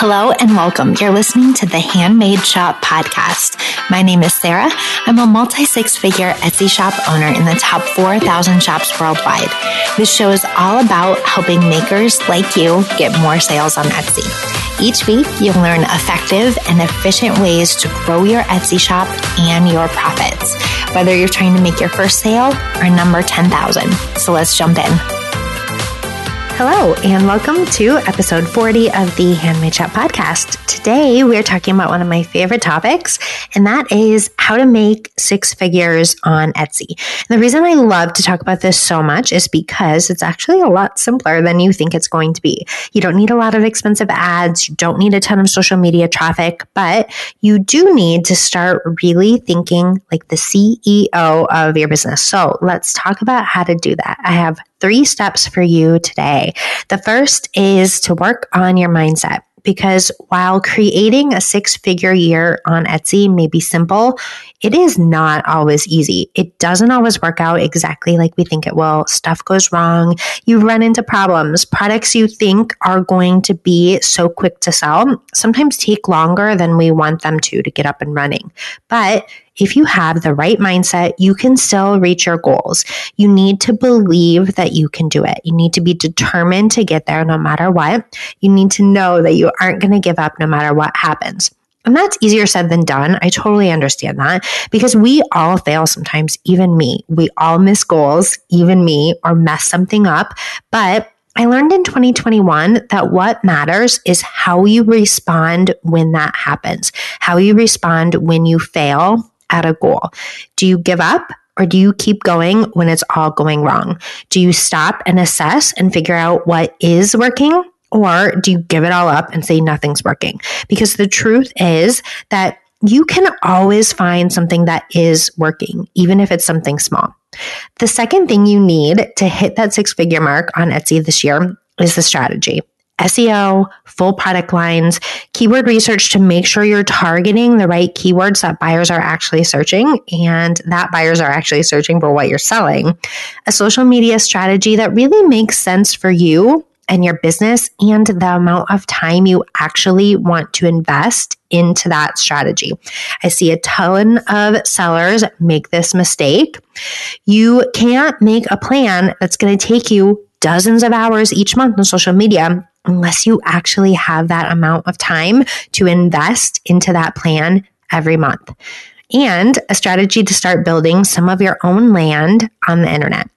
Hello and welcome. You're listening to the Handmade Shop podcast. My name is Sarah. I'm a multi six figure Etsy shop owner in the top 4,000 shops worldwide. This show is all about helping makers like you get more sales on Etsy. Each week, you'll learn effective and efficient ways to grow your Etsy shop and your profits, whether you're trying to make your first sale or number 10,000. So let's jump in. Hello, and welcome to episode 40 of the Handmade Shop podcast. Today, we're talking about one of my favorite topics, and that is how to make six figures on Etsy. And the reason I love to talk about this so much is because it's actually a lot simpler than you think it's going to be. You don't need a lot of expensive ads, you don't need a ton of social media traffic, but you do need to start really thinking like the CEO of your business. So let's talk about how to do that. I have three steps for you today. The first is to work on your mindset because while creating a six figure year on Etsy may be simple, it is not always easy. It doesn't always work out exactly like we think it will. Stuff goes wrong. You run into problems. Products you think are going to be so quick to sell sometimes take longer than we want them to to get up and running. But if you have the right mindset, you can still reach your goals. You need to believe that you can do it. You need to be determined to get there no matter what. You need to know that you aren't going to give up no matter what happens. And that's easier said than done. I totally understand that because we all fail sometimes, even me. We all miss goals, even me, or mess something up. But I learned in 2021 that what matters is how you respond when that happens, how you respond when you fail at a goal. Do you give up? Or do you keep going when it's all going wrong? Do you stop and assess and figure out what is working? Or do you give it all up and say nothing's working? Because the truth is that you can always find something that is working, even if it's something small. The second thing you need to hit that six figure mark on Etsy this year is the strategy. SEO, full product lines, keyword research to make sure you're targeting the right keywords that buyers are actually searching and that buyers are actually searching for what you're selling. A social media strategy that really makes sense for you and your business and the amount of time you actually want to invest into that strategy. I see a ton of sellers make this mistake. You can't make a plan that's going to take you dozens of hours each month on social media unless you actually have that amount of time to invest into that plan every month. And a strategy to start building some of your own land on the internet.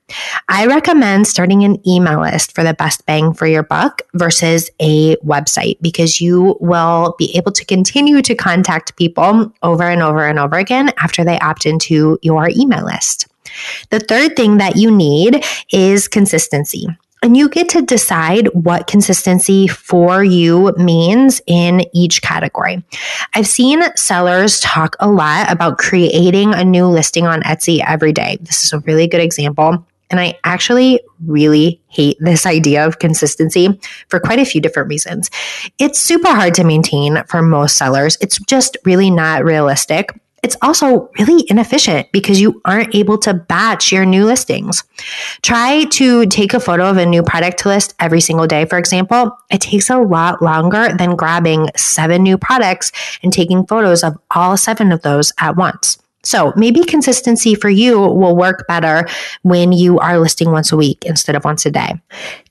I recommend starting an email list for the best bang for your buck versus a website because you will be able to continue to contact people over and over and over again after they opt into your email list. The third thing that you need is consistency. And you get to decide what consistency for you means in each category. I've seen sellers talk a lot about creating a new listing on Etsy every day. This is a really good example. And I actually really hate this idea of consistency for quite a few different reasons. It's super hard to maintain for most sellers. It's just really not realistic. It's also really inefficient because you aren't able to batch your new listings. Try to take a photo of a new product list every single day, for example. It takes a lot longer than grabbing seven new products and taking photos of all seven of those at once. So maybe consistency for you will work better when you are listing once a week instead of once a day.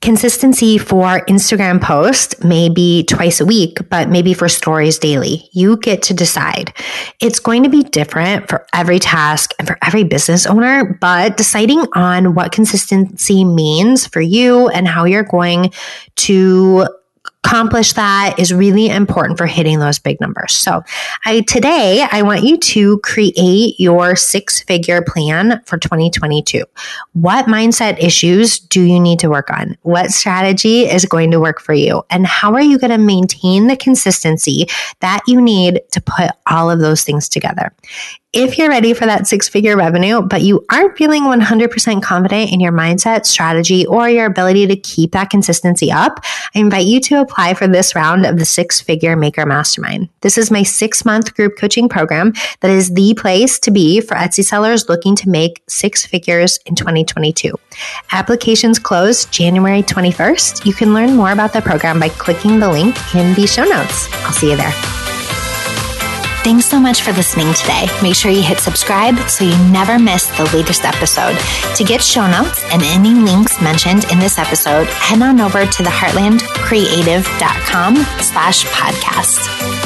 Consistency for Instagram post may be twice a week, but maybe for stories daily. You get to decide. It's going to be different for every task and for every business owner, but deciding on what consistency means for you and how you're going to accomplish that is really important for hitting those big numbers. So, I today I want you to create your six-figure plan for 2022. What mindset issues do you need to work on? What strategy is going to work for you? And how are you going to maintain the consistency that you need to put all of those things together? If you're ready for that six figure revenue, but you aren't feeling 100% confident in your mindset, strategy, or your ability to keep that consistency up, I invite you to apply for this round of the Six Figure Maker Mastermind. This is my six month group coaching program that is the place to be for Etsy sellers looking to make six figures in 2022. Applications close January 21st. You can learn more about the program by clicking the link in the show notes. I'll see you there. Thanks so much for listening today. Make sure you hit subscribe so you never miss the latest episode. To get show notes and any links mentioned in this episode, head on over to theheartlandcreative.com slash podcast.